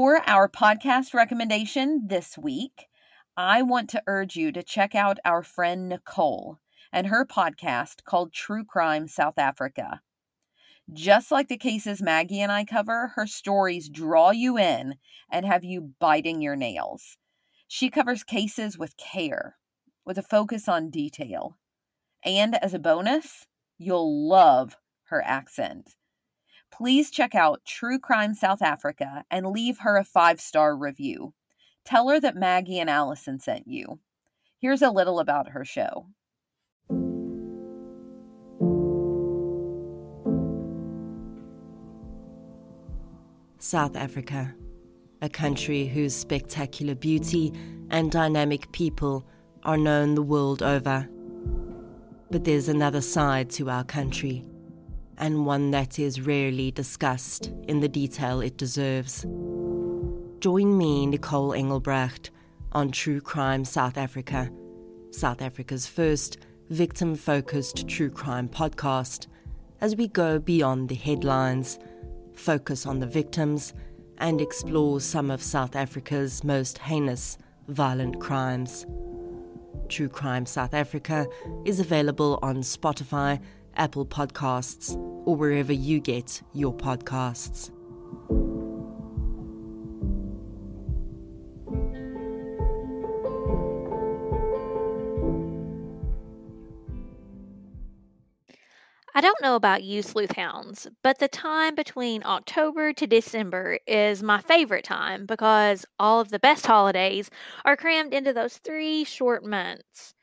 For our podcast recommendation this week, I want to urge you to check out our friend Nicole and her podcast called True Crime South Africa. Just like the cases Maggie and I cover, her stories draw you in and have you biting your nails. She covers cases with care, with a focus on detail. And as a bonus, you'll love her accent please check out True Crime South Africa and leave her a five star review. Tell her that Maggie and Allison sent you. Here's a little about her show. South Africa, a country whose spectacular beauty and dynamic people are known the world over. But there's another side to our country and one that is rarely discussed in the detail it deserves. Join me, Nicole Engelbrecht, on True Crime South Africa, South Africa's first victim focused true crime podcast, as we go beyond the headlines, focus on the victims, and explore some of South Africa's most heinous violent crimes. True Crime South Africa is available on Spotify Apple Podcasts, or wherever you get your podcasts. I don't know about you sleuth hounds, but the time between October to December is my favorite time because all of the best holidays are crammed into those three short months.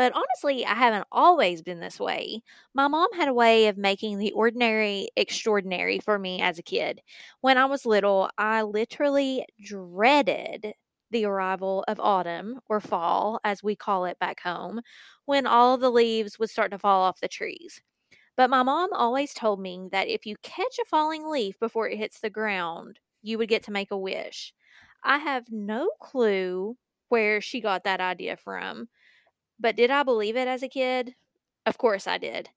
But honestly, I haven't always been this way. My mom had a way of making the ordinary extraordinary for me as a kid. When I was little, I literally dreaded the arrival of autumn or fall, as we call it back home, when all the leaves would start to fall off the trees. But my mom always told me that if you catch a falling leaf before it hits the ground, you would get to make a wish. I have no clue where she got that idea from. But did I believe it as a kid? Of course I did.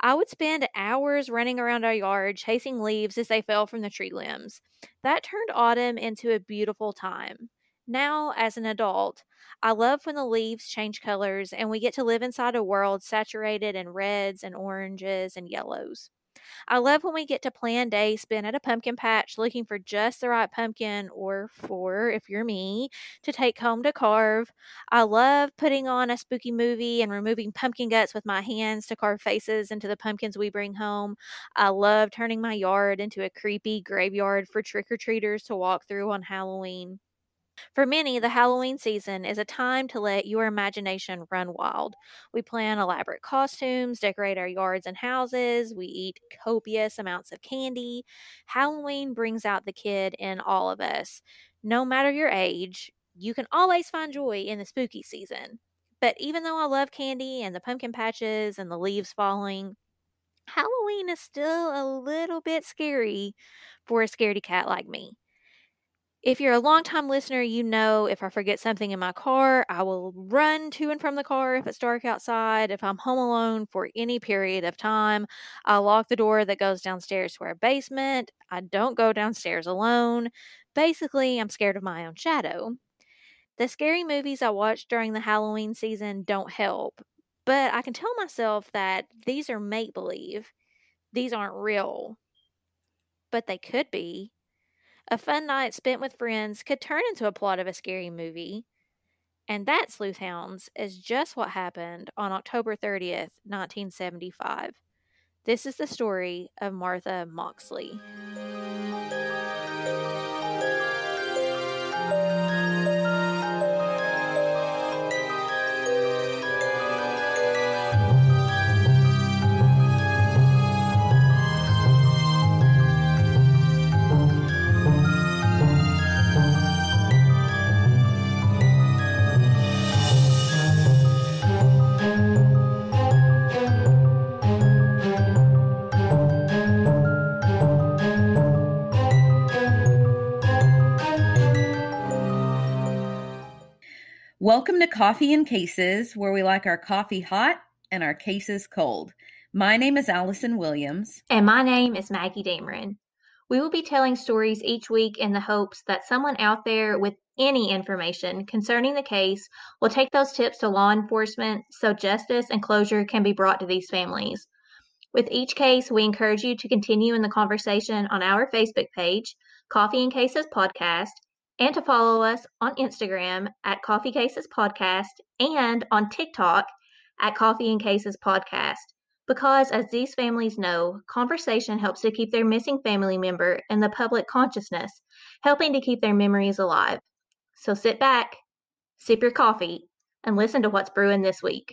I would spend hours running around our yard chasing leaves as they fell from the tree limbs. That turned autumn into a beautiful time. Now, as an adult, I love when the leaves change colors and we get to live inside a world saturated in reds and oranges and yellows. I love when we get to plan day spent at a pumpkin patch looking for just the right pumpkin or four, if you're me, to take home to carve. I love putting on a spooky movie and removing pumpkin guts with my hands to carve faces into the pumpkins we bring home. I love turning my yard into a creepy graveyard for trick or treaters to walk through on Halloween. For many, the Halloween season is a time to let your imagination run wild. We plan elaborate costumes, decorate our yards and houses, we eat copious amounts of candy. Halloween brings out the kid in all of us. No matter your age, you can always find joy in the spooky season. But even though I love candy and the pumpkin patches and the leaves falling, Halloween is still a little bit scary for a scaredy cat like me. If you're a longtime listener, you know if I forget something in my car, I will run to and from the car if it's dark outside. If I'm home alone for any period of time, I lock the door that goes downstairs to our basement. I don't go downstairs alone. Basically, I'm scared of my own shadow. The scary movies I watch during the Halloween season don't help, but I can tell myself that these are make believe. These aren't real. But they could be. A fun night spent with friends could turn into a plot of a scary movie. And that, Sleuthhounds, is just what happened on October 30th, 1975. This is the story of Martha Moxley. Welcome to Coffee and Cases, where we like our coffee hot and our cases cold. My name is Allison Williams. And my name is Maggie Dameron. We will be telling stories each week in the hopes that someone out there with any information concerning the case will take those tips to law enforcement so justice and closure can be brought to these families. With each case, we encourage you to continue in the conversation on our Facebook page, Coffee and Cases Podcast, and to follow us on Instagram at Coffee Cases Podcast and on TikTok at Coffee and Cases Podcast. Because, as these families know, conversation helps to keep their missing family member in the public consciousness, helping to keep their memories alive. So sit back, sip your coffee, and listen to what's brewing this week.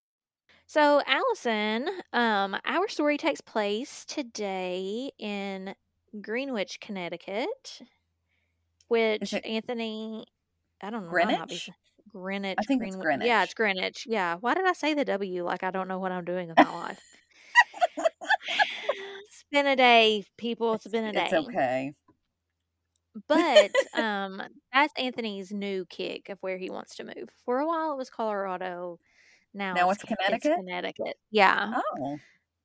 So, Allison, um, our story takes place today in Greenwich, Connecticut, which Anthony, I don't know, Greenwich? Greenwich. I think Greenwich. it's Greenwich. Yeah, it's Greenwich. Yeah. Why did I say the W like I don't know what I'm doing with my life? it's been a day, people. it's been a day. It's okay. But um, that's Anthony's new kick of where he wants to move. For a while, it was Colorado. Now, Now it's, it's Connecticut? Connecticut. Yeah. Oh,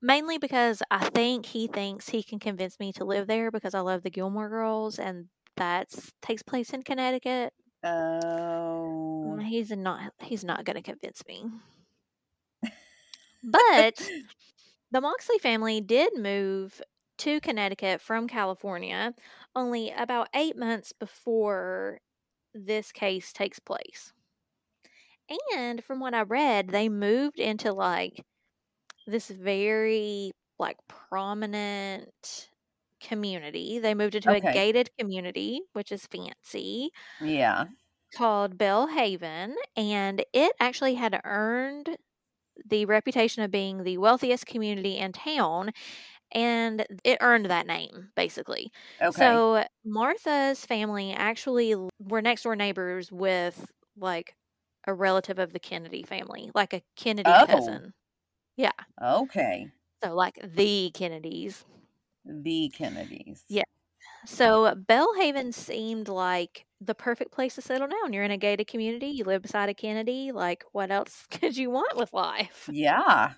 Mainly because I think he thinks he can convince me to live there because I love the Gilmore Girls and that takes place in Connecticut. oh, He's not he's not going to convince me. But the Moxley family did move to Connecticut from California only about 8 months before this case takes place. And from what I read, they moved into like this very like prominent community. They moved into Okay. a gated community, which is fancy, yeah. called Belle Haven, and it actually had earned the reputation of being the wealthiest community in town, and it earned that name basically. Okay. So Martha's family actually were next door neighbors with like a relative of the Kennedy family, like a Kennedy Oh. cousin. Yeah. okay. So like the Kennedys. The Kennedys. Yeah. So Belle Haven seemed like the perfect place to settle down. You're in a gated community, you live beside a Kennedy, like what else could you want with life? Yeah.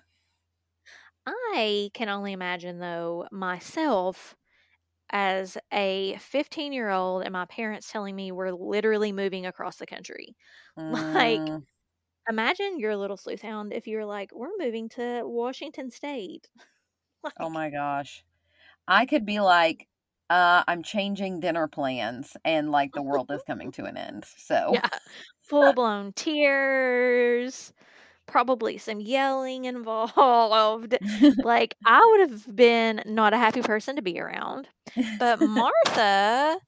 I can only imagine though myself as a 15 year old and my parents telling me we're literally moving across the country. Like, Mm, Imagine you're a little sleuth hound if you're like, we're moving to Washington State. Like, oh my gosh. I could be like, uh, I'm changing dinner plans and like the world is coming to an end. So, yeah, full blown tears, probably some yelling involved. like, I would have been not a happy person to be around. But Martha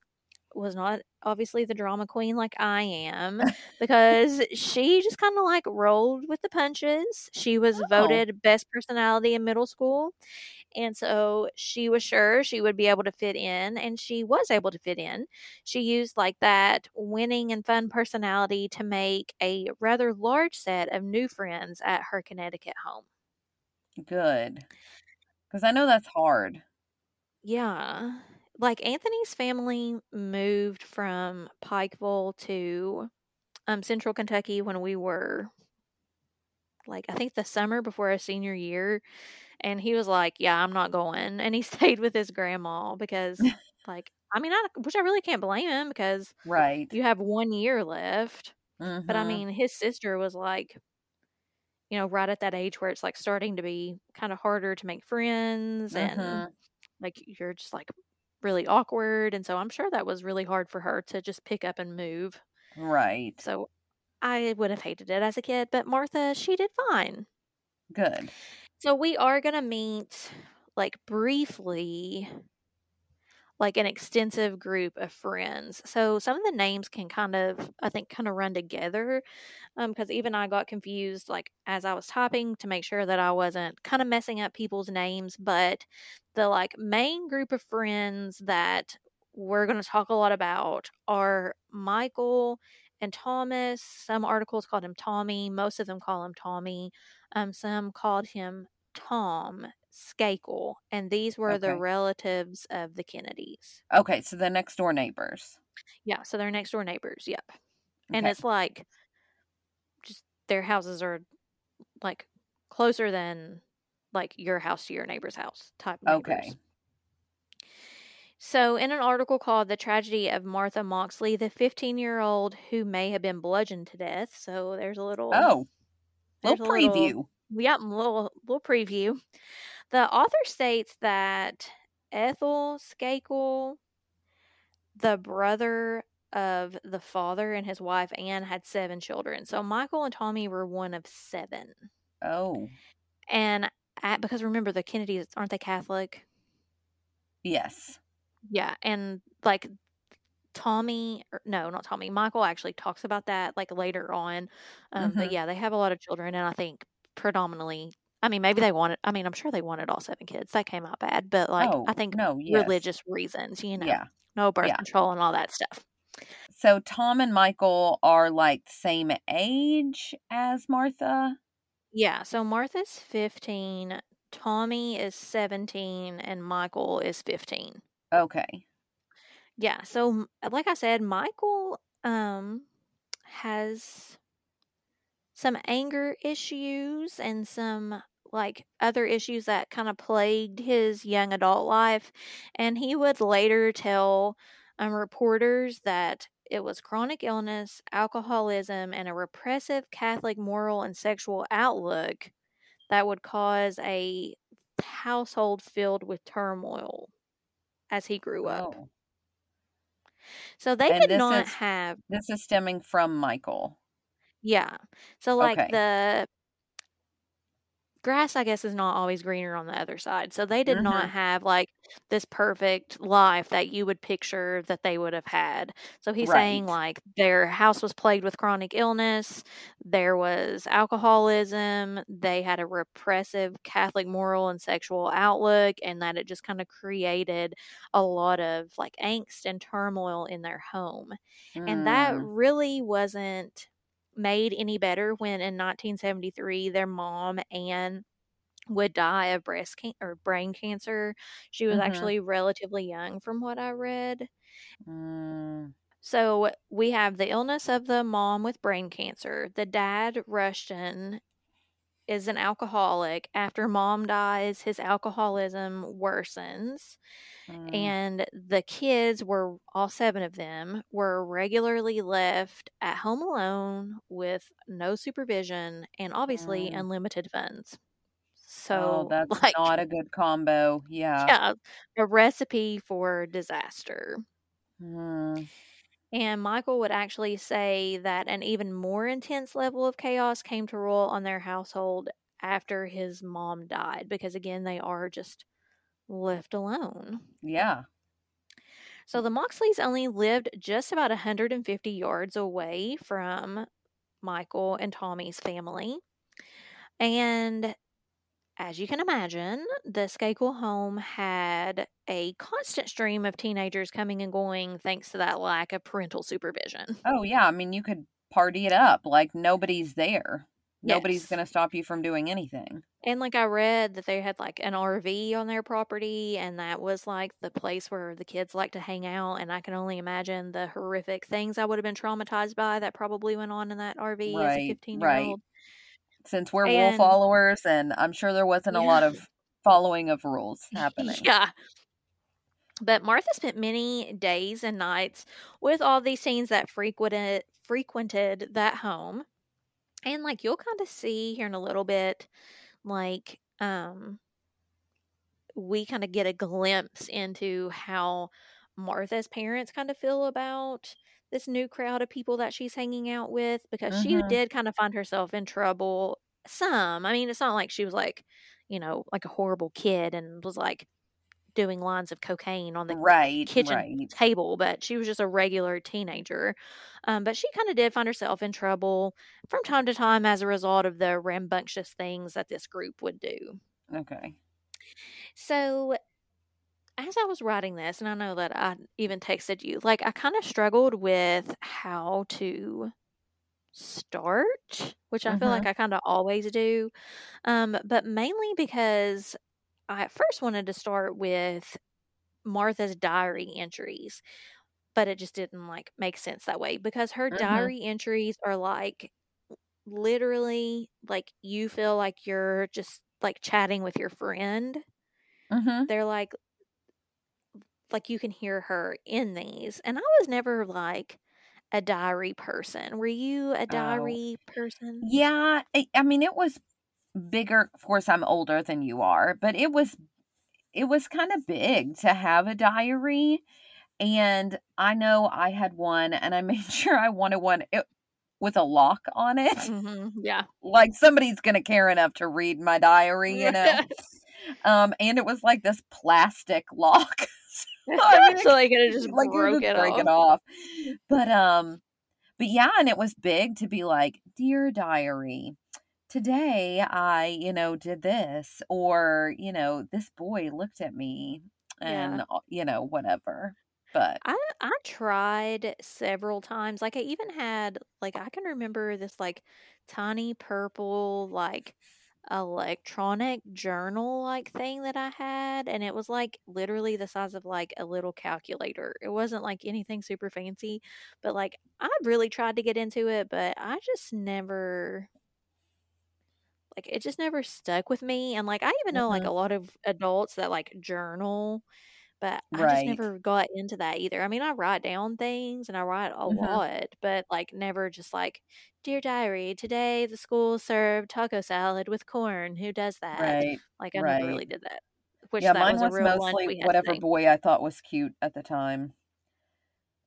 was not obviously the drama queen like I am because she just kind of like rolled with the punches. She was Oh. voted best personality in middle school. And so she was sure she would be able to fit in, and she was able to fit in. She used like that winning and fun personality to make a rather large set of new friends at her Connecticut home. good. Because I know that's hard. Yeah. Like Anthony's family moved from Pikeville to um Central Kentucky when we were like I think the summer before our senior year and he was like, "Yeah, I'm not going." And he stayed with his grandma because like I mean, I which I really can't blame him because Right. you have 1 year left. But I Mhm. mean, his sister was like you know, right at that age where it's like starting to be kind of harder to make friends and Mhm. like you're just like really awkward and so i'm sure that was really hard for her to just pick up and move Right. so i would have hated it as a kid but martha she did fine Good. So we are going to meet like briefly like an extensive group of friends. So some of the names can kind of, I think, kind of run together. Because um, even I got confused, like as I was typing, to make sure that I wasn't kind of messing up people's names. But the like main group of friends that we're going to talk a lot about are Michael and Thomas. Some articles called him Tommy. Most of them call him Tommy. Um, some called him Tom Skakel, and these were the relatives of the Kennedys. Okay, so the next door neighbors. Yeah, so they're next door neighbors. Yep. And it's like just their houses are like closer than like your house to your neighbor's house type Okay. neighbors. So, in an article called The Tragedy of Martha Moxley, the 15 year old who may have been bludgeoned to death. So, there's a little. Oh, little a little- preview. Yep, little little preview. The author states that Ethel Skakel, the brother of the father and his wife Anne, had seven children. So Michael and Tommy were one of seven. Oh, And at, because remember the Kennedys aren't they Catholic? yes. Yeah, and like Tommy, no, not Tommy. Michael actually talks about that like later on. Um, But Mhm. yeah, they have a lot of children, and I think predominantly. I mean, maybe they wanted. I mean, I'm sure they wanted all seven kids. That came out bad, but like oh, I think no, yes. religious reasons, you know, Yeah. no birth yeah. control and all that stuff. So Tom and Michael are like same age as Martha. Yeah. So Martha's 15, Tommy is 17, and Michael is 15. Okay. Yeah, so like I said, Michael um has some anger issues and some like other issues that kind of plagued his young adult life and he would later tell um, reporters that it was chronic illness, alcoholism and a repressive Catholic moral and sexual outlook that would cause a household filled with turmoil as he grew up. Oh. So they And did not is- have, This is stemming from Michael. yeah. So like Okay. the grass, I guess, is not always greener on the other side. So they did not Mhm. have like this perfect life that you would picture that they would have had. So he's saying like their house was plagued with chronic illness, there was alcoholism, they had a repressive Catholic moral and sexual outlook, and that it just kind of created a lot of like angst and turmoil in their home. And that Mm, really wasn't made any better when in 1973 their mom Anne would die of breast can- or brain cancer. She was Mhm. actually relatively young from what I read. mm, So we have the illness of the mom with brain cancer. The dad Rushton is an alcoholic. After mom dies, his alcoholism worsens mm. and the kids were all seven of them were regularly left at home alone with no supervision and obviously Mm. unlimited funds oh, so that's like not a good combo. Yeah. yeah a recipe for disaster Mm, and michael would actually say that an even more intense level of chaos came to roll on their household after his mom died because again they are just left alone yeah. So the Moxleys only lived just about 150 yards away from Michael and Tommy's family. And as you can imagine, the Skakel home had a constant stream of teenagers coming and going thanks to that lack of parental supervision. Oh, yeah. I mean, you could party it up like nobody's there. Nobody's going to stop you from doing anything. And like I read that they had like an RV on their property, and that was like the place where the kids like to hang out. And I can only imagine the horrific things I would have been traumatized by that probably went on in that RV as a 15 year right. Since we're And- rule followers, and I'm sure there wasn't a lot of following of rules happening. Yeah. But Martha spent many days and nights with all these scenes that frequented frequented that home. And like you'll kind of see here in a little bit, like um we kind of get a glimpse into how Martha's parents kind of feel about this new crowd of people that she's hanging out with because she Mhm. did kind of find herself in trouble some. I mean, it's not like she was like, you know, like a horrible kid and was like doing lines of cocaine on the right, kitchen right. table, but she was just a regular teenager. Um, but she kind of did find herself in trouble from time to time as a result of the rambunctious things that this group would do. Okay. So, as I was writing this, and I know that I even texted you, like I kind of struggled with how to start, which I feel like Mhm. I kind of always do. Um, but mainly because I at first wanted to start with Martha's diary entries, but it just didn't like make sense that way because her Mhm. diary entries are like literally like you feel like you're just like chatting with your friend. Mhm. They're like like you can hear her in these. And I was never like a diary person. Were you a Oh. diary person? Yeah, I, I mean it was bigger. Of course, I'm older than you are, but it was it was kind of big to have a diary. And I know I had one, and I made sure I wanted one it, with a lock on it. hmm Yeah. Like somebody's gonna care enough to read my diary, you know. Um, and it was like this plastic lock. So, I mean, so they could have just like broke just it break off. it off. But um, but yeah, and it was big to be like, dear diary, today I, you know, did this, or you know, this boy looked at me, and Yeah. uh, you know, whatever. But I I tried several times. Like I even had like I can remember this like tiny purple like electronic journal like thing that I had and it was like literally the size of like a little calculator. It wasn't like anything super fancy, but like I really tried to get into it, but I just never like it just never stuck with me and like I even know like a uh-huh. lot of adults that like journal but I just never got into that either. I mean, I write down things and I write a hmm lot, but like never just like, Dear Diary, today the school served taco salad with corn. Who does that? Right. Like I never really did that. Which Yeah, that mine was a was real mostly whatever boy I thought was cute at the time.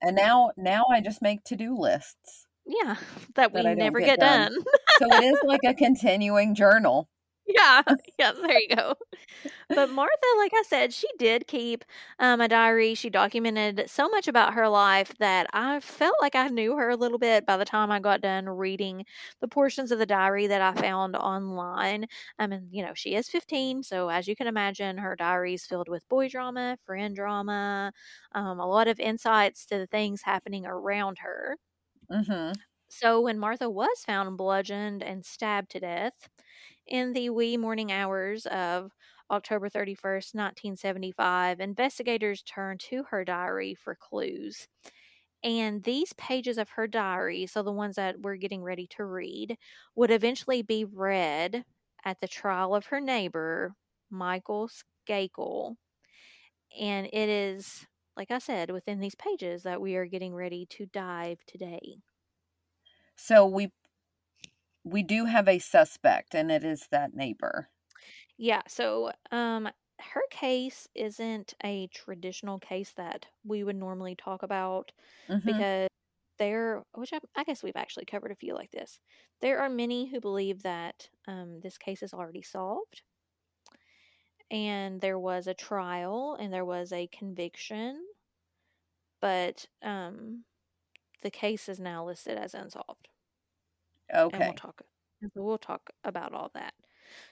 And now now I just make to-do lists Yeah, that we that never get get done. done. So it is like a continuing journal. Yeah, yeah, there you go. But Martha, like I said, she did keep um, a diary. She documented so much about her life that I felt like I knew her a little bit by the time I got done reading the portions of the diary that I found online. I mean, you know, she is 15, so as you can imagine, her diary is filled with boy drama, friend drama, um, a lot of insights to the things happening around her. hmm So, when Martha was found bludgeoned and stabbed to death in the wee morning hours of October 31st, 1975, investigators turned to her diary for clues. And these pages of her diary, so the ones that we're getting ready to read, would eventually be read at the trial of her neighbor, Michael Skakel. And it is, like I said, within these pages that we are getting ready to dive today. So we we do have a suspect and it is that neighbor. Yeah, so um her case isn't a traditional case that we would normally talk about hmm because there which I, I guess we've actually covered a few like this. There are many who believe that um this case is already solved and there was a trial and there was a conviction, but um the case is now listed as unsolved. And we'll Okay. talk we'll talk about all that.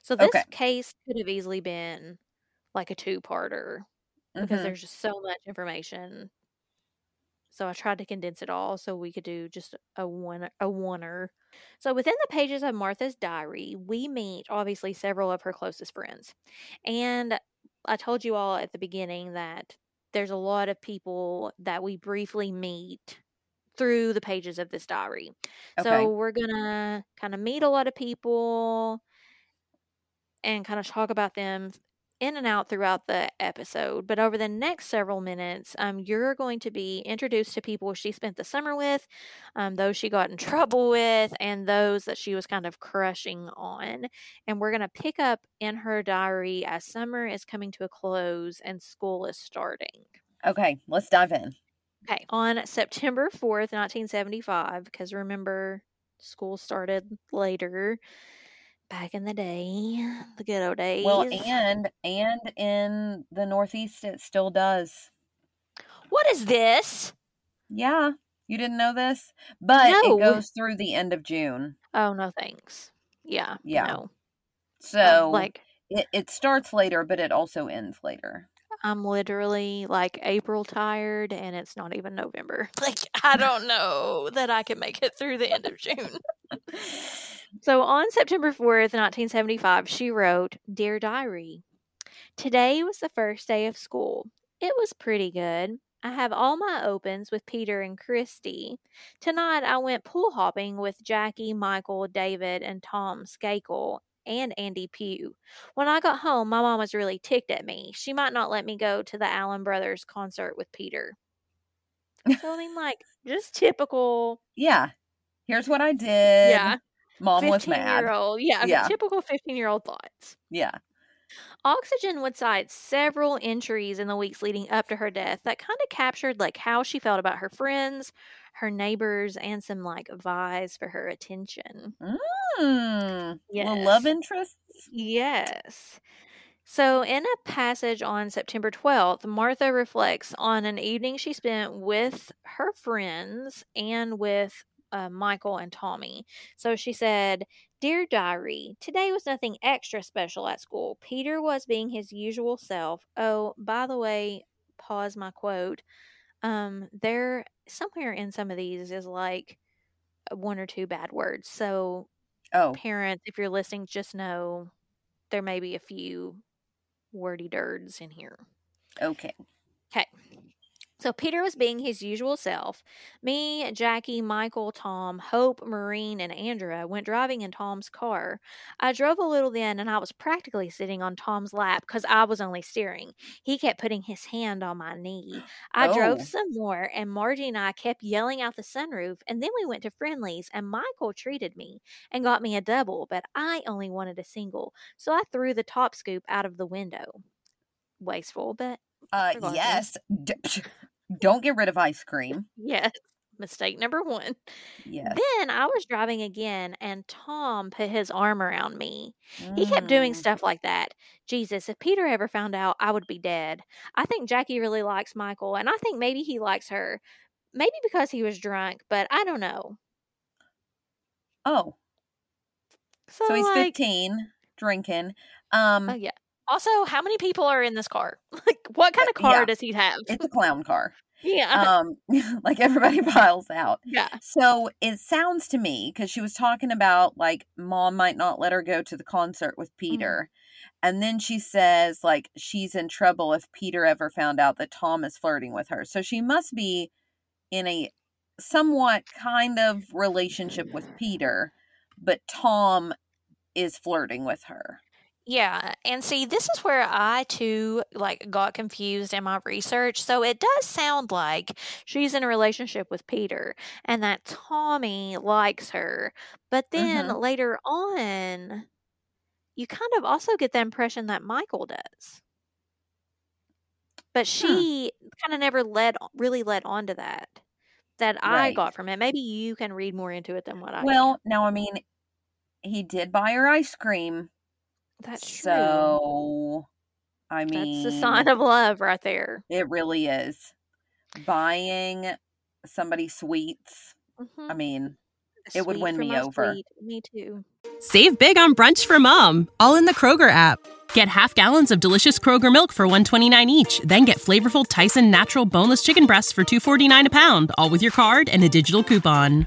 So this Okay. case could have easily been like a two-parter because hmm there's just so much information. So I tried to condense it all so we could do just a one a oneer. So within the pages of Martha's diary, we meet obviously several of her closest friends. And I told you all at the beginning that there's a lot of people that we briefly meet through the pages of this diary. Okay. So we're gonna kind of meet a lot of people and kind of talk about them in and out throughout the episode. But over the next several minutes, um, you're going to be introduced to people she spent the summer with, um, those she got in trouble with, and those that she was kind of crushing on. And we're going to pick up in her diary as summer is coming to a close and school is starting. Okay, let's dive in. Okay, on September 4th, 1975, because remember, school started later. Back in the day, the good old days. Well, and and in the Northeast, it still does. what is this? Yeah, you didn't know this, but No. it goes through the end of June. Oh no, thanks. Yeah, Yeah. no. So Um, like it, it starts later, but it also ends later. I'm literally like April tired, and it's not even November. Like I don't know that I can make it through the end of June. So on September 4th, 1975, she wrote Dear Diary, Today was the first day of school. It was pretty good. I have all my opens with Peter and Christy. Tonight I went pool hopping with Jackie, Michael, David, and Tom Skakel and Andy Pugh. When I got home, my mom was really ticked at me. She might not let me go to the Allman Brothers concert with Peter. So I mean, like, just typical. Yeah. Here's what I did. Yeah. Mom was mad. old. Yeah, Yeah. typical 15 year old thoughts. Yeah. Oxygen would cite several entries in the weeks leading up to her death that kind of captured like how she felt about her friends, her neighbors, and some like vies for her attention. Hmm. Little love interests. Yes. So, in a passage on September 12th, Martha reflects on an evening she spent with her friends and with uh, Michael and Tommy. So, she said, Dear Diary, today was nothing extra special at school. Peter was being his usual self. Oh, by the way, pause my quote. Um, there, somewhere in some of these is like one or two bad words. So, Oh, parents, if you're listening, just know there may be a few wordy dirds in here. okay. Okay. So Peter was being his usual self. Me, Jackie, Michael, Tom, Hope, Maureen, and Andrea went driving in Tom's car. I drove a little then, and I was practically sitting on Tom's lap because I was only steering. He kept putting his hand on my knee. I Oh. drove some more, and Margie and I kept yelling out the sunroof. And then we went to Friendly's, and Michael treated me and got me a double, but I only wanted a single. So I threw the top scoop out of the window. Wasteful, but Uh, yes. Don't get rid of ice cream. yes. Mistake number one. Yes. Then I was driving again, and Tom put his arm around me. He kept doing Mm. stuff like that. Jesus, if Peter ever found out, I would be dead. I think Jackie really likes Michael, and I think maybe he likes her. Maybe because he was drunk, but I don't know. Oh, So, so he's like, 15, drinking. Um, oh yeah. Also, how many people are in this car? Like, what kind of car yeah. does he have? it's a clown car. yeah, Um, like everybody piles out. yeah, So it sounds to me because she was talking about like mom might not let her go to the concert with Peter. And then she says like she's in trouble if Peter ever found out that Tom is flirting with her. So she must be in a somewhat kind of relationship with Peter, but Tom is flirting with her. Yeah. And see, this is where I too like got confused in my research. So it does sound like she's in a relationship with Peter, and that Tommy likes her. But then Mhm. later on, you kind of also get the impression that Michael does. But she kind of never led really led on to that. That I Right. got from it. Maybe you can read more into it than what I Well, now I mean he did buy her ice cream. That's true. So I mean That's a sign of love right there. It really is. Buying somebody sweets. Mhm. I mean, it would win me over. sweet. Me too. Save big on brunch for mom, all in the Kroger app. Get half gallons of delicious Kroger milk for 129 each, then get flavorful Tyson natural boneless chicken breasts for 249 a pound, all with your card and a digital coupon.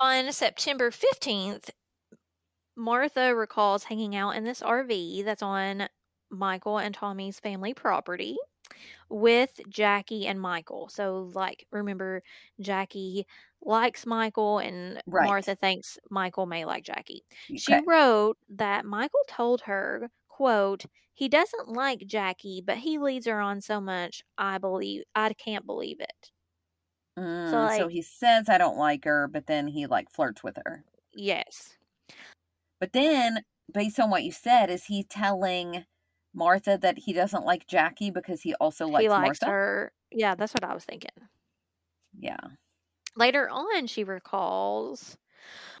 On September 15th, Martha recalls hanging out in this RV that's on Michael and Tommy's family property with Jackie and Michael. So, like, remember, Jackie likes Michael, and Right. Martha thinks Michael may like Jackie. She wrote that Michael told her, quote, he doesn't like Jackie, but he leads her on so much, I believe, I can't believe it. Mm, So, so he says I don't like her, but then he like flirts with her. yes. But then, based on what you said, is he telling Martha that he doesn't like Jackie because he also likes he likes Martha? her. Yeah, that's what I was thinking. Yeah. Later on, she recalls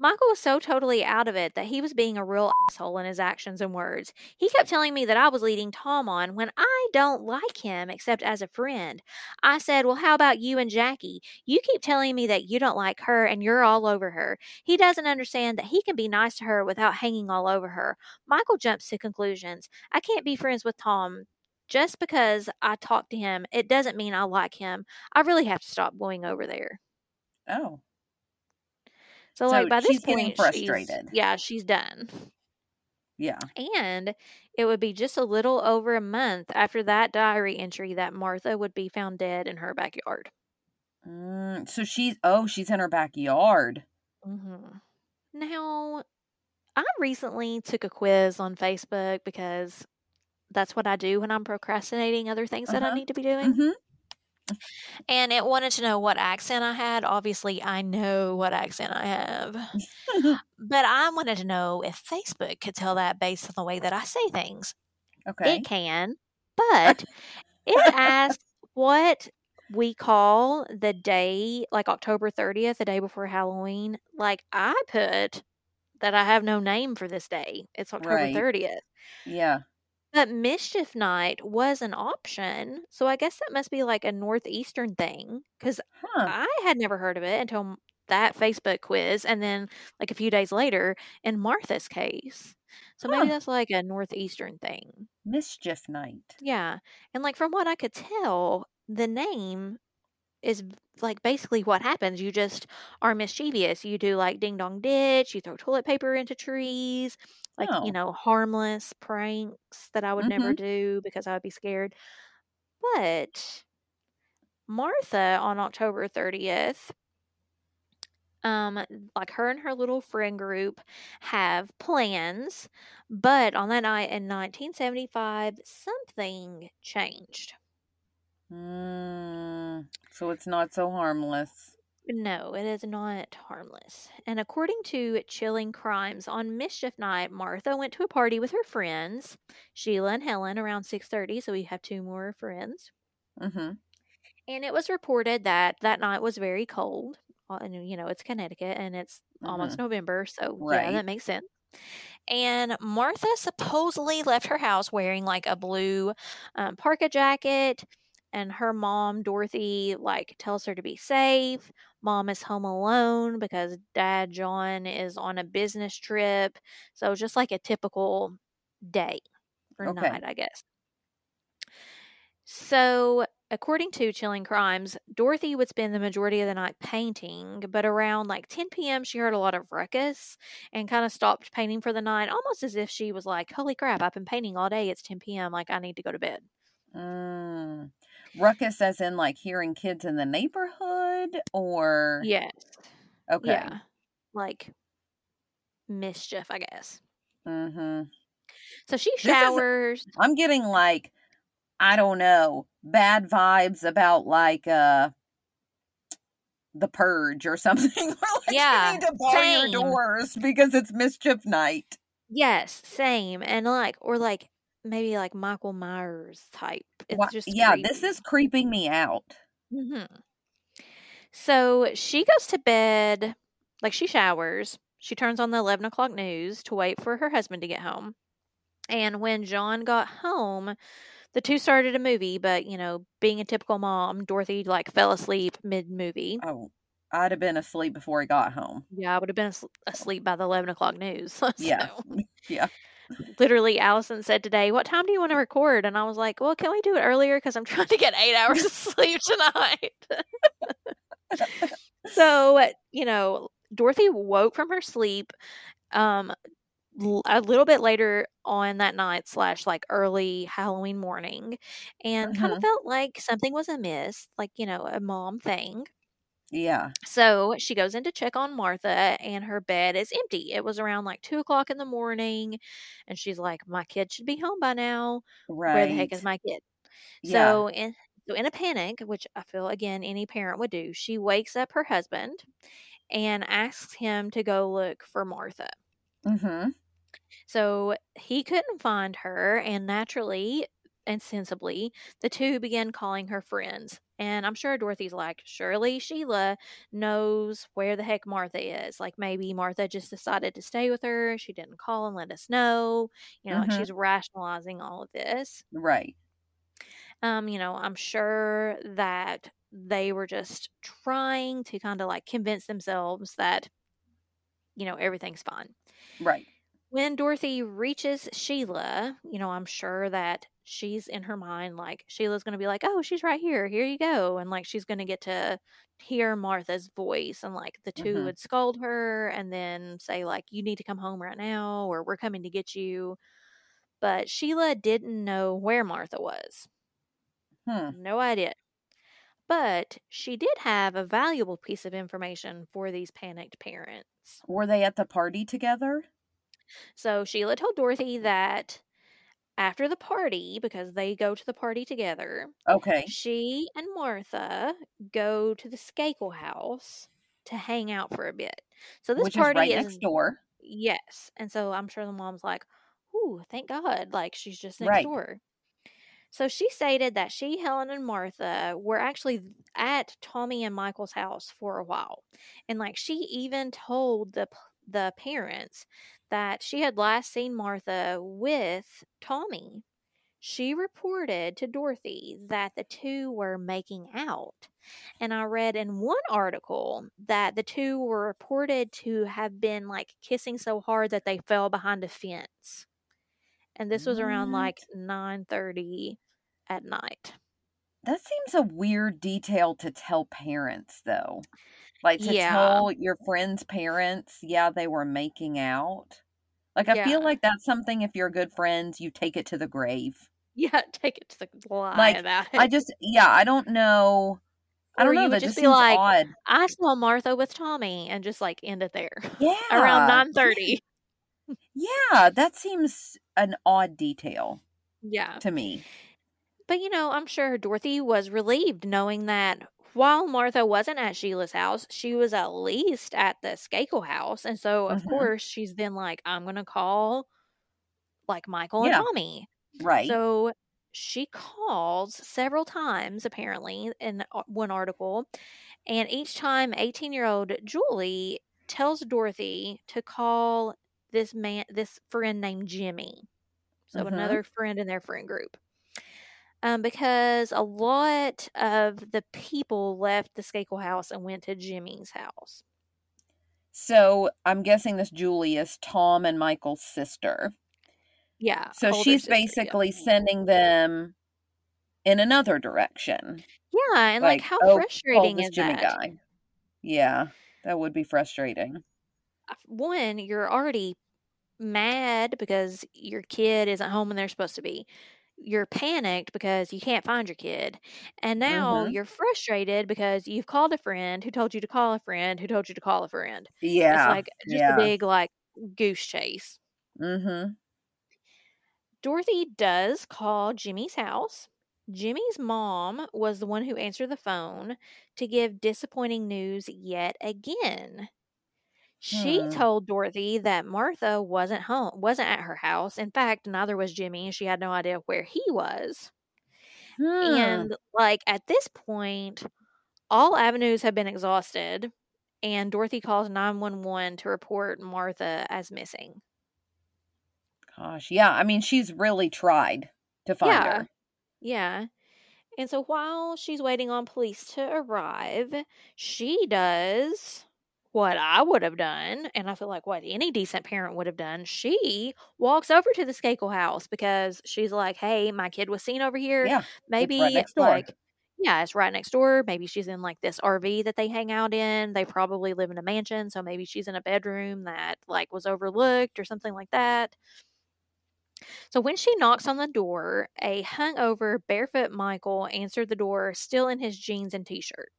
Michael was so totally out of it that he was being a real asshole in his actions and words. He kept telling me that I was leading Tom on when I don't like him except as a friend. I said, Well, how about you and Jackie? You keep telling me that you don't like her and you're all over her. He doesn't understand that he can be nice to her without hanging all over her. Michael jumps to conclusions. I can't be friends with Tom. Just because I talk to him, it doesn't mean I like him. I really have to stop going over there. Oh. So, So like by this she's point, she's- frustrated. yeah, she's done. Yeah. And it would be just a little over a month after that diary entry that Martha would be found dead in her backyard. Mm, so she's oh, she's in her backyard. hmm Now, I recently took a quiz on Facebook because that's what I do when I'm procrastinating other things that I Uh-huh. need to be doing. hmm And it wanted to know what accent I had. Obviously, I know what accent I have. but I wanted to know if Facebook could tell that based on the way that I say things. Okay. It can, but it asked what we call the day, like October 30th, the day before Halloween. Like I put that I have no name for this day. It's October Right. 30th. Yeah. But Mischief Night was an option. So I guess that must be like a Northeastern thing because Huh. I had never heard of it until m- that Facebook quiz. And then, like a few days later, in Martha's case. So maybe Huh. that's like a Northeastern thing. Mischief night. Yeah. And like from what I could tell, the name is like basically what happens. You just are mischievous. You do like ding dong ditch, you throw toilet paper into trees, like, you Oh. know, harmless pranks that I would never Mhm. do because I would be scared. But Martha on October 30th, um, like her and her little friend group have plans, but on that night in 1975, something changed. Mm, so it's not so harmless. No, it is not harmless. And according to Chilling Crimes, on Mischief Night, Martha went to a party with her friends, Sheila and Helen, around 6:30, so we have two more friends. Mm-hmm. And it was reported that that night was very cold. Uh, And you know, it's Connecticut and it's almost November, so yeah, Mm-hmm. That makes sense. And Martha supposedly left her house wearing like a blue um, parka jacket. And her mom, Dorothy, like tells her to be safe. Mom is home alone because dad, John, is on a business trip. So just like a typical day or Okay. night, I guess. So, according to Chilling Crimes, Dorothy would spend the majority of the night painting, but around like 10 p.m., she heard a lot of ruckus and kind of stopped painting for the night, almost as if she was like, Holy crap, I've been painting all day. It's 10 p.m. Like, I need to go to bed. Mm. Ruckus, as in like hearing kids in the neighborhood, or Yes. okay. Yeah. Like mischief, I guess. Mm-hmm. So she is- showers. I'm getting like, I don't know, bad vibes about like uh the purge or something. Like Yeah, you need to bar your doors because it's mischief night. Yes, same. And like, or like maybe like Michael Myers type. It's just yeah, this is creeping me out. hmm So she goes to bed, like she showers. She turns on the 11 o'clock news to wait for her husband to get home. And when John got home, the two started a movie, but you know, being a typical mom, Dorothy like fell asleep mid movie. Oh, I'd have been asleep before he got home. Yeah, I would have been asleep by the 11 o'clock news. so, Yeah. Yeah. Literally, Allison said today, What time do you want to record? And I was like, Well, can we do it earlier? Because I'm trying to get eight hours of sleep tonight. so, you know, Dorothy woke from her sleep um a little bit later on that night slash like early halloween morning and kind of Mhm. felt like something was amiss like you know a mom thing Yeah. so she goes in to check on Martha, and her bed is empty. It was around like two o'clock in the morning, and she's like, "My kid should be home by now. Where the heck is my kid?" Yeah. So, in so in a panic, which I feel again any parent would do, she wakes up her husband and asks him to go look for Martha. Mm-hmm. So he couldn't find her, and naturally and sensibly, the two began calling her friends. And I'm sure Dorothy's like, surely Sheila knows where the heck Martha is. Like maybe Martha just decided to stay with her. She didn't call and let us know. You know, like Mhm. she's rationalizing all of this. Right. Um, you know, I'm sure that they were just trying to kind of like convince themselves that, you know, everything's fine. Right. When Dorothy reaches Sheila, you know, I'm sure that she's in her mind like Sheila's going to be like, "Oh, she's right here. Here you go." And like she's going to get to hear Martha's voice and like the 2 Mhm. would scold her and then say like, "You need to come home right now or we're coming to get you." But Sheila didn't know where Martha was. Hmm. No idea. But she did have a valuable piece of information for these panicked parents. Were they at the party together? So Sheila told Dorothy that after the party, because they go to the party together, Okay. she and Martha go to the Skakel house to hang out for a bit. So this Which is party right is next door. yes, and so I'm sure the mom's like, "Ooh, thank God!" Like she's just next Right. door. So she stated that she, Helen, and Martha were actually at Tommy and Michael's house for a while, and like she even told the the parents that she had last seen Martha with Tommy. She reported to Dorothy that the two were making out. And I read in one article that the two were reported to have been like kissing so hard that they fell behind a fence. And this was around like 9:30 at night. That seems a weird detail to tell parents, though. Like to Yeah. tell your friends' parents, yeah, they were making out. Like, I Yeah. feel like that's something, if you're good friends, you take it to the grave. Yeah, take it to the lie Like, about it. I just, yeah, I don't know. I don't know. That just just be seems like, odd. I saw Martha with Tommy and just like end it there. Yeah. Around yeah. 9:30. Yeah, that seems an odd detail Yeah. to me. But you know, I'm sure Dorothy was relieved knowing that while Martha wasn't at Sheila's house, she was at least at the Skakel house. And so, of Mhm. course, she's then like, I'm going to call like Michael and Tommy. Right. So she calls several times, apparently, in one article. And each time, 18 year old Julie tells Dorothy to call this man, this friend named Jimmy. So Mhm. another friend in their friend group. Um, because a lot of the people left the Skakel house and went to Jimmy's house. So I'm guessing this Julie is Tom and Michael's sister. Yeah. So she's sister, yeah. basically sending them in another direction. Yeah, and like, Like, how oh, frustrating this is Jimmy that? guy. Yeah, that would be frustrating. Uh, One, you're already mad because your kid isn't home when they're supposed to be. You're panicked because you can't find your kid. And now Mhm. you're frustrated because you've called a friend who told you to call a friend who told you to call a friend. Yeah. It's like just yeah. a big like goose chase. Mm-hmm. Dorothy does call Jimmy's house. Jimmy's mom was the one who answered the phone to give disappointing news yet again. She Hmm. told Dorothy that Martha wasn't home, wasn't at her house. In fact, neither was Jimmy, and she had no idea where he was. Hmm. And like at this point, all avenues have been exhausted, and Dorothy calls 911 to report Martha as missing. Gosh, yeah. I mean, she's really tried to find Yeah. her. Yeah. And so while she's waiting on police to arrive, she does what I would have done, and I feel like what any decent parent would have done. She walks over to the Skakel house because she's like, "Hey, my kid was seen over here. Yeah, it's Maybe right like Yeah, it's right next door. Maybe she's in like this RV that they hang out in. They probably live in a mansion, so maybe she's in a bedroom that like was overlooked or something like that. So when she knocks on the door, a hungover, barefoot Michael answered the door, still in his jeans and t shirt.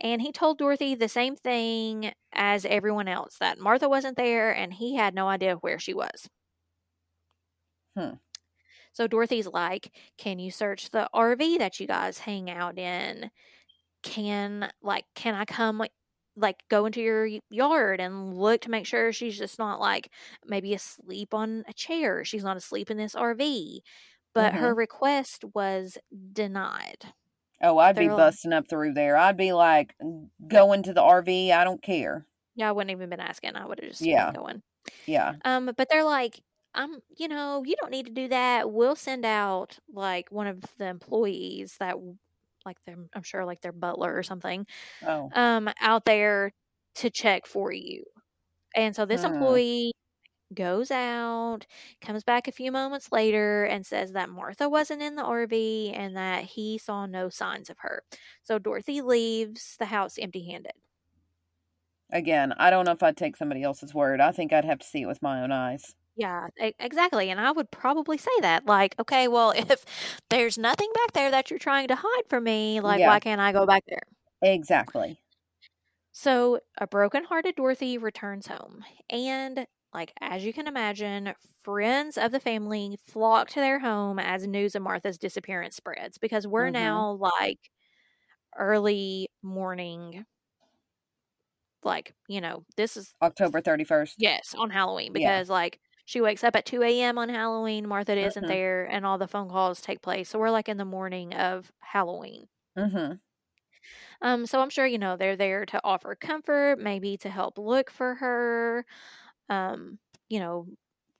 And he told Dorothy the same thing as everyone else that Martha wasn't there and he had no idea where she was. Hmm. So Dorothy's like, Can you search the RV that you guys hang out in? Can, like, can I come like go into your yard and look to make sure she's just not like maybe asleep on a chair. She's not asleep in this RV. But Mhm. her request was denied. Oh, I'd be They're busting up through there. I'd be like, going to the RV. I don't care. Yeah, I wouldn't even been asking. I would have just Yeah. been going. Yeah. Um, but they're like, I'm, you know, you don't need to do that. We'll send out like one of the employees that, like, them, I'm sure, like their butler or something, Oh. um, out there to check for you. And so this Hmm. employee goes out, comes back a few moments later, and says that Martha wasn't in the RV and that he saw no signs of her. So Dorothy leaves the house empty handed. Again, I don't know if I'd take somebody else's word. I think I'd have to see it with my own eyes. Yeah, exactly. And I would probably say that. Like, okay, well, if there's nothing back there that you're trying to hide from me, like, Yeah. why can't I go back there? Exactly. So, a broken-hearted Dorothy returns home. And, like, as you can imagine, friends of the family flock to their home as news of Martha's disappearance spreads because we're Mhm. now, like, early morning. Like, you know, this is October 31st. Yes, on Halloween Yeah. because like she wakes up at 2 a.m. on Halloween, Martha isn't Mhm. there, and all the phone calls take place. So we're like in the morning of Halloween. Mm-hmm. Um, so I'm sure, you know, they're there to offer comfort, maybe to help look for her, um, you know,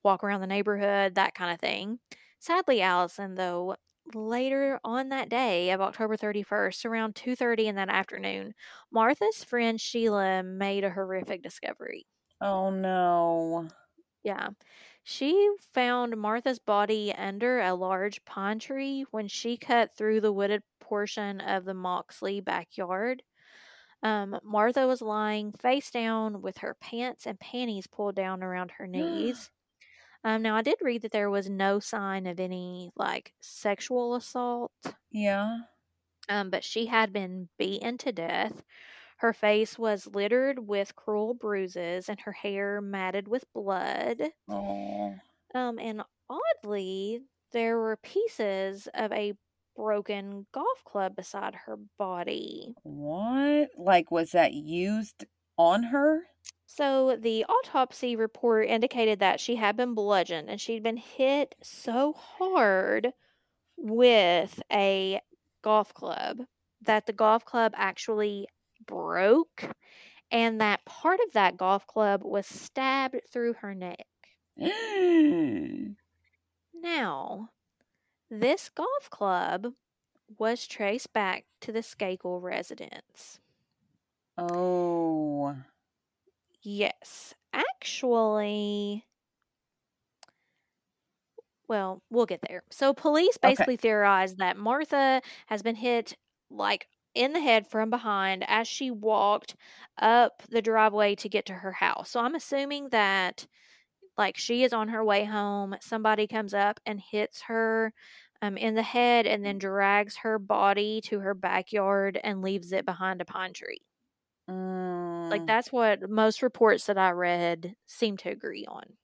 walk around the neighborhood, that kind of thing. Sadly, Allison, though, later on that day of October 31st, around 2:30 in that afternoon, Martha's friend Sheila made a horrific discovery. Oh, no. Yeah. She found Martha's body under a large pine tree when she cut through the wooded portion of the Moxley backyard. Um, Martha was lying face down with her pants and panties pulled down around her knees. Um, now, I did read that there was no sign of any like sexual assault, Yeah. um, but she had been beaten to death. Her face was littered with cruel bruises and her hair matted with blood. Oh. Um, and oddly, there were pieces of a broken golf club beside her body. What? Like, was that used on her? So the autopsy report indicated that she had been bludgeoned and she'd been hit so hard with a golf club that the golf club actually broke and that part of that golf club was stabbed through her neck. Now, this golf club was traced back to the Skakel residence. oh. Yes, actually, well, we'll get there. So, police Okay. basically theorized that Martha has been hit like in the head from behind as she walked up the driveway to get to her house. So, I'm assuming that like she is on her way home, somebody comes up and hits her um, in the head and then drags her body to her backyard and leaves it behind a pine tree. Like Mm. that's what most reports that I read seem to agree on.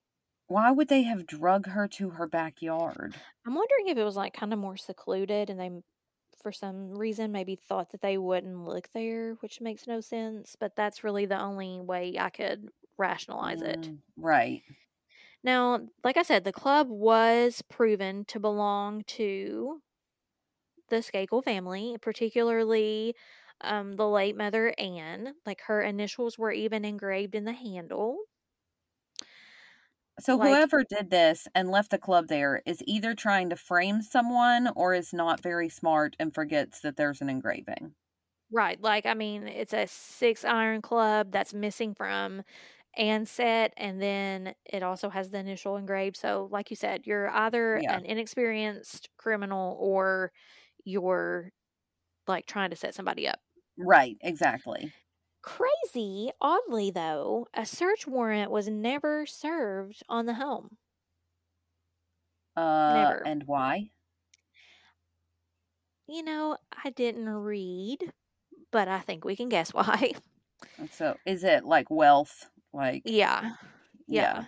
Why would they have drug her to her backyard? I'm wondering if it was like kind of more secluded and they for some reason maybe thought that they wouldn't look there, which makes no sense, but that's really the only way I could rationalize it. Mm, Right. Now, like I said, the club was proven to belong to the Skakel family, particularly um, the late mother Anne. Like her initials were even engraved in the handle. So Like- whoever did this and left the club there is either trying to frame someone or is not very smart and forgets that there's an engraving. Right. Like, I mean, it's a six iron club that's missing from Anne's set, and then it also has the initial engraved. So, like you said, you're either Yeah. an inexperienced criminal or you're like trying to set somebody up. Right, exactly. Crazy, oddly though, a search warrant was never served on the home. Uh, Never. and why? You know, I didn't read, but I think we can guess why. So, is it like wealth? Like, yeah. yeah. Yeah.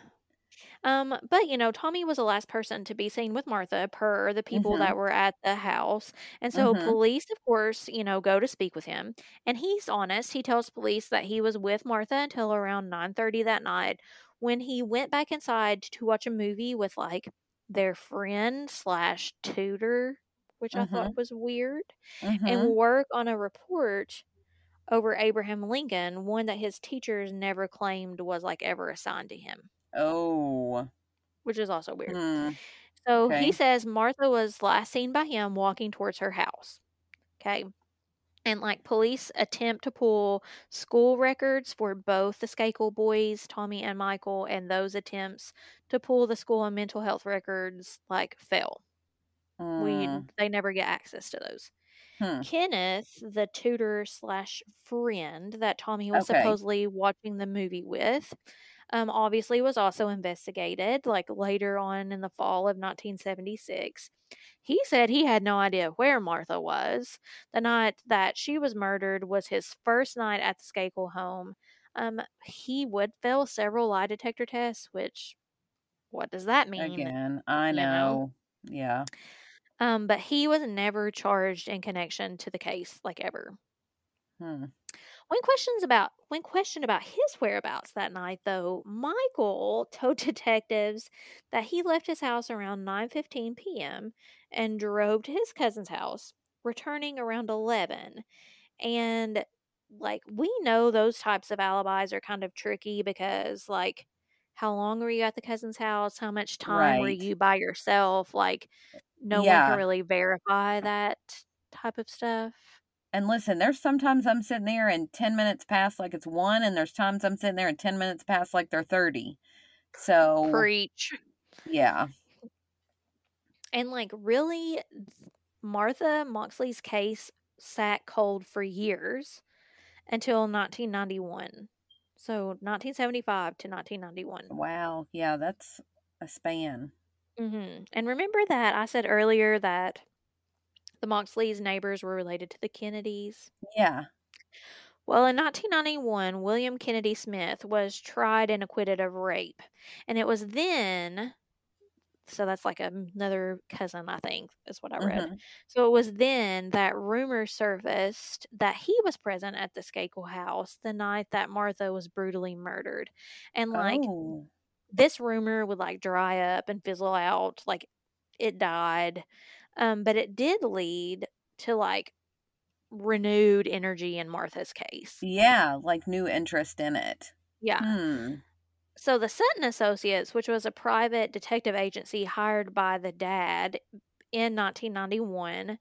Um, but you know, Tommy was the last person to be seen with Martha per the people Mhm. that were at the house. And so Mhm. police, of course, you know, go to speak with him. And he's honest. He tells police that he was with Martha until around 9:30 that night when he went back inside to watch a movie with like their friend slash tutor, which I thought was weird, and Mhm. work on a report over Abraham Lincoln, one that his teachers never claimed was like ever assigned to him Oh. which is also weird. Hmm. So Okay. he says Martha was last seen by him walking towards her house. Okay. And like police attempt to pull school records for both the Skakel boys, Tommy and Michael, and those attempts to pull the school and mental health records like fail. We Mm. they never get access to those. Hmm. Kenneth, the tutor slash friend that Tommy was Okay. supposedly watching the movie with, um, obviously was also investigated, like later on in the fall of 1976. He said he had no idea where Martha was. The night that she was murdered was his first night at the Skakel home. Um, he would fail several lie detector tests, which, what does that mean? Again, I you know. know. Yeah. Um, but he was never charged in connection to the case, like ever. Hmm. When questions about when questioned about his whereabouts that night, though, Michael told detectives that he left his house around 9:15 p.m. and drove to his cousin's house, returning around 11. And like we know those types of alibis are kind of tricky because like how long were you at the cousin's house? How much time were you by yourself? Like no one can really verify that type of stuff. And listen, there's sometimes I'm sitting there and 10 minutes pass like it's one, and there's times I'm sitting there and 10 minutes pass like they're 30. So, Preach. yeah. And like really Martha Moxley's case sat cold for years until 1991. So 1975 to 1991. Wow. Yeah, that's a span. Hmm And remember that I said earlier that the Moxleys' neighbors were related to the Kennedys? Yeah. Well, in 1991, William Kennedy Smith was tried and acquitted of rape. And it was then, so that's like another cousin, I think, is what I read. Mhm. So it was then that rumor surfaced that he was present at the Skakel house the night that Martha was brutally murdered. And like oh. This rumor would like dry up and fizzle out, like it died. Um, but it did lead to like renewed energy in Martha's case. Yeah, like new interest in it. Yeah. Hmm. So the Sutton Associates, which was a private detective agency hired by the dad in 1991,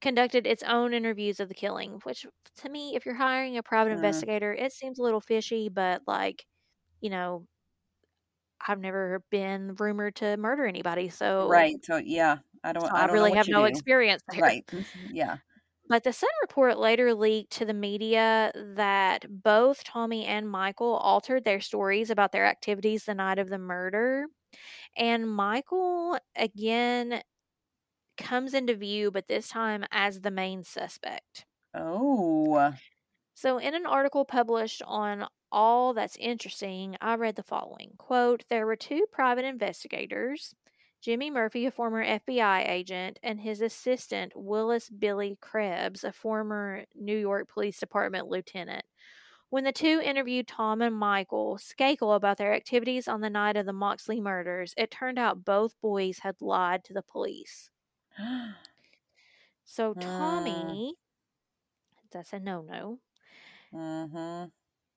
conducted its own interviews of the killing, which to me, if you're hiring a private Mm. investigator, it seems a little fishy, but like, you know, I've never been rumored to murder anybody, so Right. So, yeah, I don't, so I I, don't really know have no do. experience there. Right. Mhm. Yeah. But the Sutton report later leaked to the media that both Tommy and Michael altered their stories about their activities the night of the murder. And Michael again comes into view, but this time as the main suspect. Oh. So, in an article published on All That's Interesting, I read the following quote, There were two private investigators, Jimmy Murphy, a former FBI agent, and his assistant, Willis Billy Krebs, a former New York Police Department lieutenant. When the two interviewed Tom and Michael Skakel about their activities on the night of the Moxley murders, it turned out both boys had lied to the police. So, Hmm. Tommy, that's a no no. mm-hmm.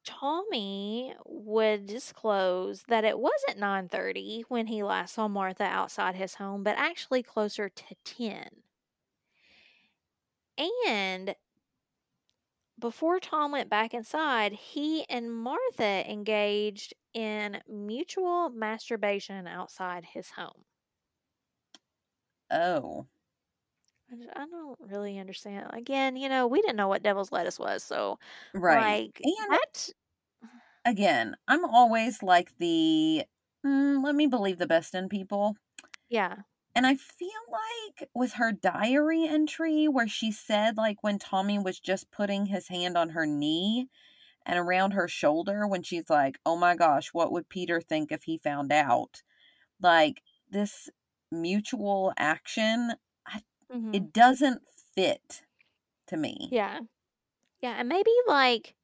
Tommy would disclose that it wasn't 9:30 when he last saw Martha outside his home, but actually closer to 10. And before Tom went back inside, he and Martha engaged in mutual masturbation outside his home. Oh. I don't really understand. Again, you know, we didn't know what devil's lettuce was, so Right. like And that. again, I'm always like the mm, let me believe the best in people. Yeah. And I feel like with her diary entry where she said like when Tommy was just putting his hand on her knee and around her shoulder when she's like, "Oh my gosh, what would Peter think if he found out?" Like this mutual action, I, hmm it doesn't fit to me. Yeah. Yeah, and maybe like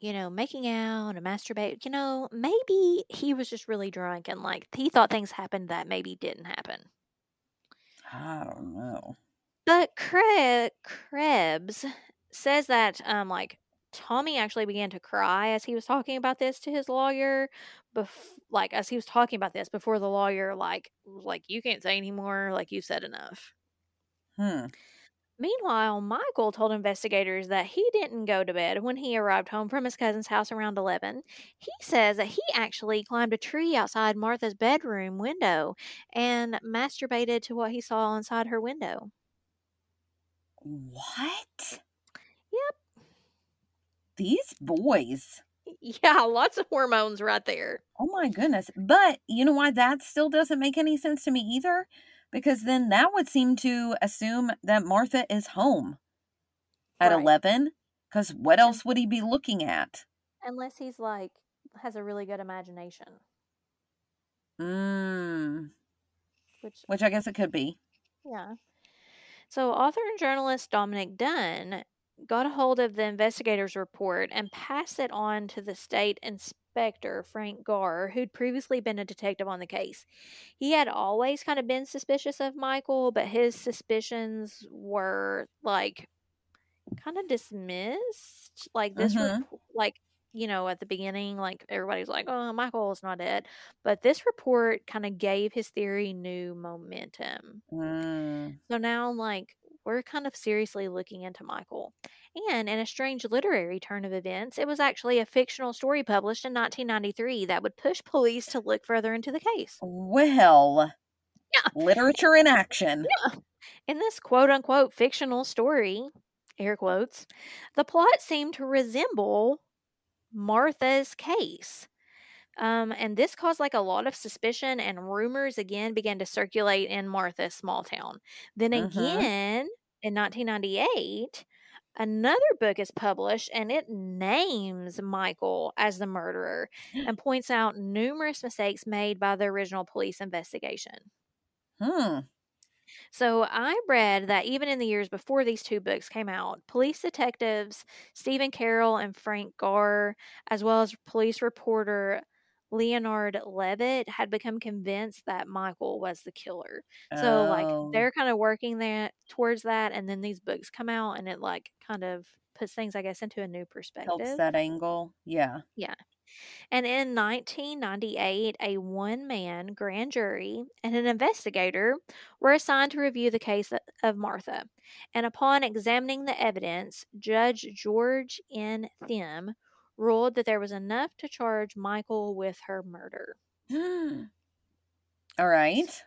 you know, making out and masturbate, you know, maybe he was just really drunk and like he thought things happened that maybe didn't happen. I don't know. But Kre- Krebs says that um like Tommy actually began to cry as he was talking about this to his lawyer, bef- like as he was talking about this before the lawyer like like you can't say anymore, like you said enough. Hmm. Meanwhile, Michael told investigators that he didn't go to bed when he arrived home from his cousin's house around 11. He says that he actually climbed a tree outside Martha's bedroom window and masturbated to what he saw inside her window. What? These boys. Yeah, lots of hormones right there. Oh my goodness. But you know why that still doesn't make any sense to me either? Because then that would seem to assume that Martha is home at Right. 11. Because what else would he be looking at? Unless he's like has a really good imagination, Mmm. which Which I guess it could be. Yeah. So, author and journalist Dominick Dunne got a hold of the investigator's report and passed it on to the state inspector, Frank Garr, who'd previously been a detective on the case. He had always kind of been suspicious of Michael, but his suspicions were like kind of dismissed. Like this, rep- like, you know, at the beginning, like everybody's like, oh, Michael's not dead. But this report kind of gave his theory new momentum. Mm. So now, like, we're kind of seriously looking into Michael. And in a strange literary turn of events, it was actually a fictional story published in 1993 that would push police to look further into the case. Well, Yeah. literature in action. In this quote unquote fictional story, air quotes, the plot seemed to resemble Martha's case. Um, and this caused like a lot of suspicion, and rumors again began to circulate in Martha's small town. Then Mhm. again, in 1998, another book is published and it names Michael as the murderer and points out numerous mistakes made by the original police investigation. Hmm. So I read that even in the years before these two books came out, police detectives Stephen Carroll and Frank Garr, as well as police reporter Leonard Levitt, had become convinced that Michael was the killer. So Oh. like they're kind of working that towards that, and then these books come out, and it like kind of puts things, I guess, into a new perspective. helps that angle. Yeah. Yeah. And in 1998, a one man grand jury and an investigator were assigned to review the case of Martha. And upon examining the evidence, Judge George N. Thim ruled that there was enough to charge Michael with her murder. All right.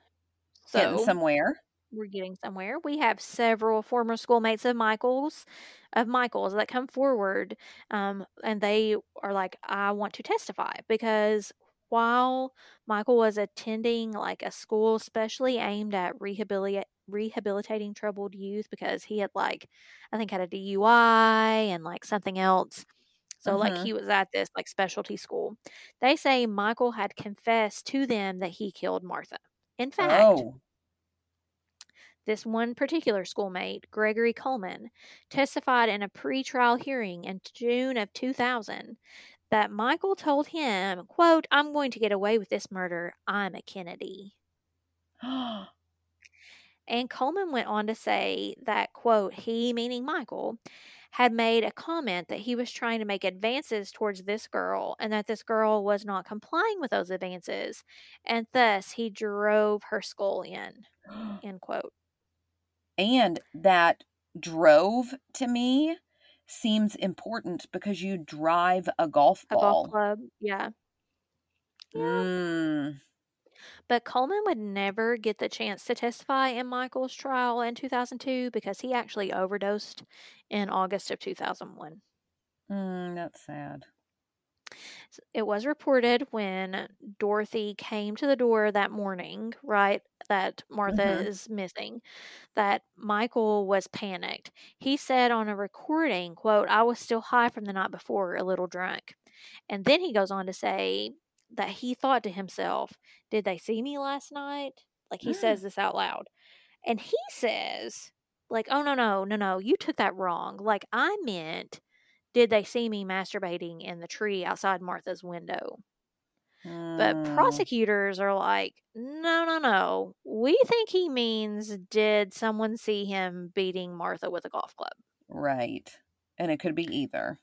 Getting somewhere. we're getting somewhere. We have several former schoolmates of Michael's of Michael's that come forward um, and they are like, I want to testify because while Michael was attending like a school specially aimed at rehabilitating troubled youth because he had like I think had a DUI and like something else. So like Mhm. he was at this like specialty school. They say Michael had confessed to them that he killed Martha. In fact, Oh. this one particular schoolmate, Gregory Coleman, testified in a pretrial hearing in June of 2000 that Michael told him, quote, I'm going to get away with this murder. I'm a Kennedy. And Coleman went on to say that, quote, he, meaning Michael, had made a comment that he was trying to make advances towards this girl and that this girl was not complying with those advances. And thus he drove her skull in, end quote. and that drove to me seems important because you drive a golf ball. A golf club. Yeah. Yeah. Mm. But Coleman would never get the chance to testify in Michael's trial in 2002 because he actually overdosed in August of 2001. Mm, that's sad. It was reported when Dorothy came to the door that morning, right, that Martha Mhm. is missing, that Michael was panicked. He said on a recording, quote, I was still high from the night before, a little drunk. And then he goes on to say that he thought to himself, Did they see me last night? Like he says this out loud. And he says, like, oh no, no, no, no, you took that wrong. Like I meant did they see me masturbating in the tree outside Martha's window? But Mm, prosecutors are like, no, no, no. We think he means did someone see him beating Martha with a golf club? right. And it could be either.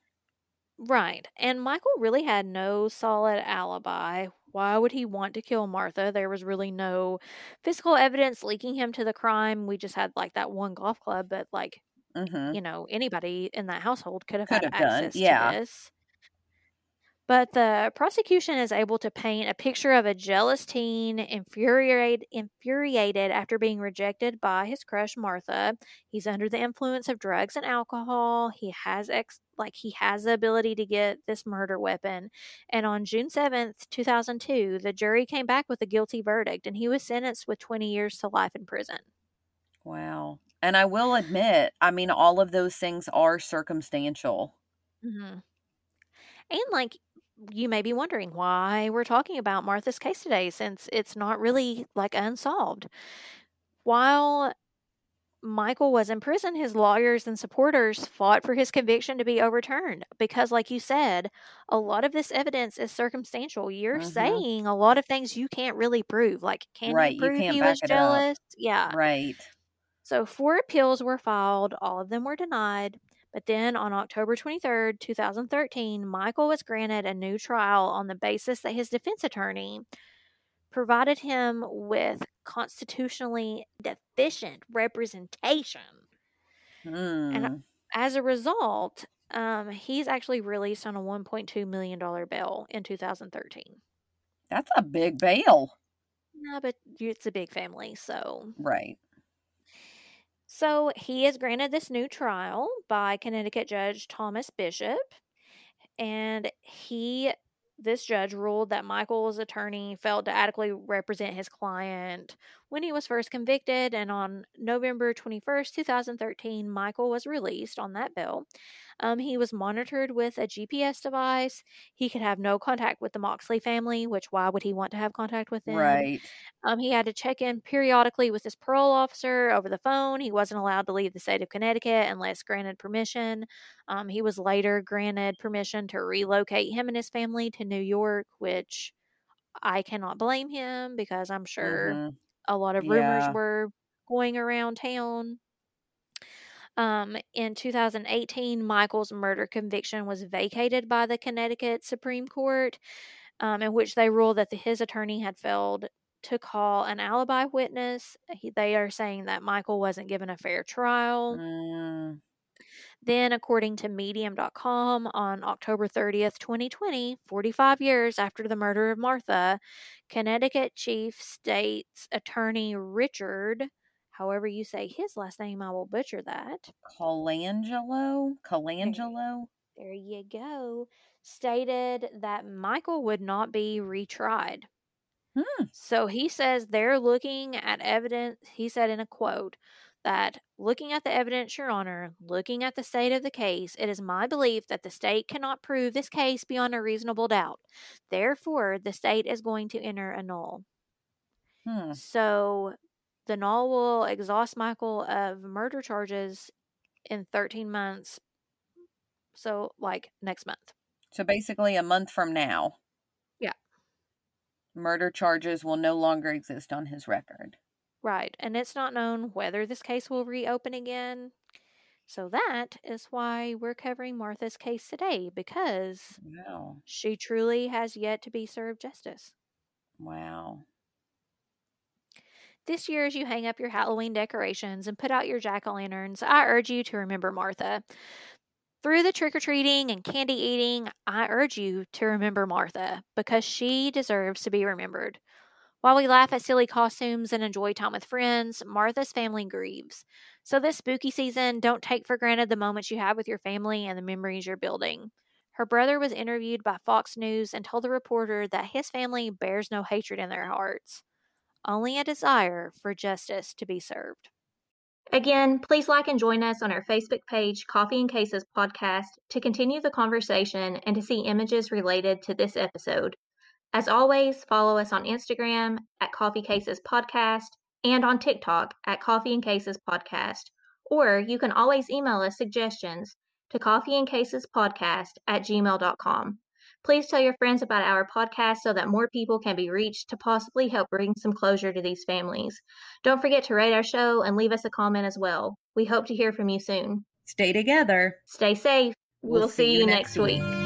Right. And Michael really had no solid alibi. Why would he want to kill Martha? There was really no physical evidence linking him to the crime. We just had like that one golf club, but like, Mm-hmm. you know, anybody in that household could have Could had have done, access yeah. to this. But the prosecution is able to paint a picture of a jealous teen, infuriated, infuriated after being rejected by his crush Martha. He's under the influence of drugs and alcohol. He has ex, like he has the ability to get this murder weapon. And on June seventh, two thousand two, the jury came back with a guilty verdict, and he was sentenced with twenty years to life in prison. Wow. And I will admit, I mean, all of those things are circumstantial. Mm-hmm. And like you may be wondering why we're talking about Martha's case today since it's not really like unsolved. While Michael was in prison, his lawyers and supporters fought for his conviction to be overturned because, like you said, a lot of this evidence is circumstantial. You're Mhm. saying a lot of things you can't really prove. Like, can Right, you you prove can't he was it up. jealous? Yeah. Right. So four appeals were filed, all of them were denied. But then on October 23rd, 2013, Michael was granted a new trial on the basis that his defense attorney provided him with constitutionally deficient representation. and As a result, um, he's actually released on a $1.2 million bail in 2013. That's a big bail. Yeah, but it's a big family, so Right. So he is granted this new trial by Connecticut Judge Thomas Bishop. And he, this judge, ruled that Michael's attorney failed to adequately represent his client when he was first convicted. And on November 21st, 2013, Michael was released on that bill. Um, he was monitored with a GPS device. He could have no contact with the Moxley family, which why would he want to have contact with them? Right. Um, he had to check in periodically with his parole officer over the phone. He wasn't allowed to leave the state of Connecticut unless granted permission. Um, he was later granted permission to relocate him and his family to New York, which I cannot blame him because I'm sure Mhm. A lot of rumors Yeah. were going around town. Um, in 2018, Michael's murder conviction was vacated by the Connecticut Supreme Court, um, in which they ruled that the, his attorney had failed to call an alibi witness. He, they are saying that Michael wasn't given a fair trial. Mm, Then, according to Medium.com, on October 30th, 2020, 45 years after the murder of Martha, Connecticut Chief State's Attorney Richard, however you say his last name, I will butcher that. Colangelo? Colangelo? There you go. Stated that Michael would not be retried. Hmm. So he says they're looking at evidence. He said in a quote that looking at the evidence, Your Honor, looking at the state of the case, it is my belief that the state cannot prove this case beyond a reasonable doubt. Therefore, the state is going to enter a null. Hmm. So the null will exhaust Michael of murder charges in 13 months. So, like next month. So basically, a month from now. Yeah. Murder charges will no longer exist on his record. Right. And it's not known whether this case will reopen again. So that is why we're covering Martha's case today because Wow. she truly has yet to be served justice. Wow. This year, as you hang up your Halloween decorations and put out your jack o' lanterns, I urge you to remember Martha. Through the trick or treating and candy eating, I urge you to remember Martha because she deserves to be remembered. While we laugh at silly costumes and enjoy time with friends, Martha's family grieves. So, this spooky season, don't take for granted the moments you have with your family and the memories you're building. Her brother was interviewed by Fox News and told the reporter that his family bears no hatred in their hearts, only a desire for justice to be served. Again, please like and join us on our Facebook page, Coffee and Cases Podcast, to continue the conversation and to see images related to this episode. As always, follow us on Instagram at Coffee Cases Podcast and on TikTok at Coffee and Cases Podcast. Or you can always email us suggestions to Coffee and Cases Podcast at gmail.com. Please tell your friends about our podcast so that more people can be reached to possibly help bring some closure to these families. Don't forget to rate our show and leave us a comment as well. We hope to hear from you soon. Stay together. Stay safe. We'll, we'll see, see, you next week. week.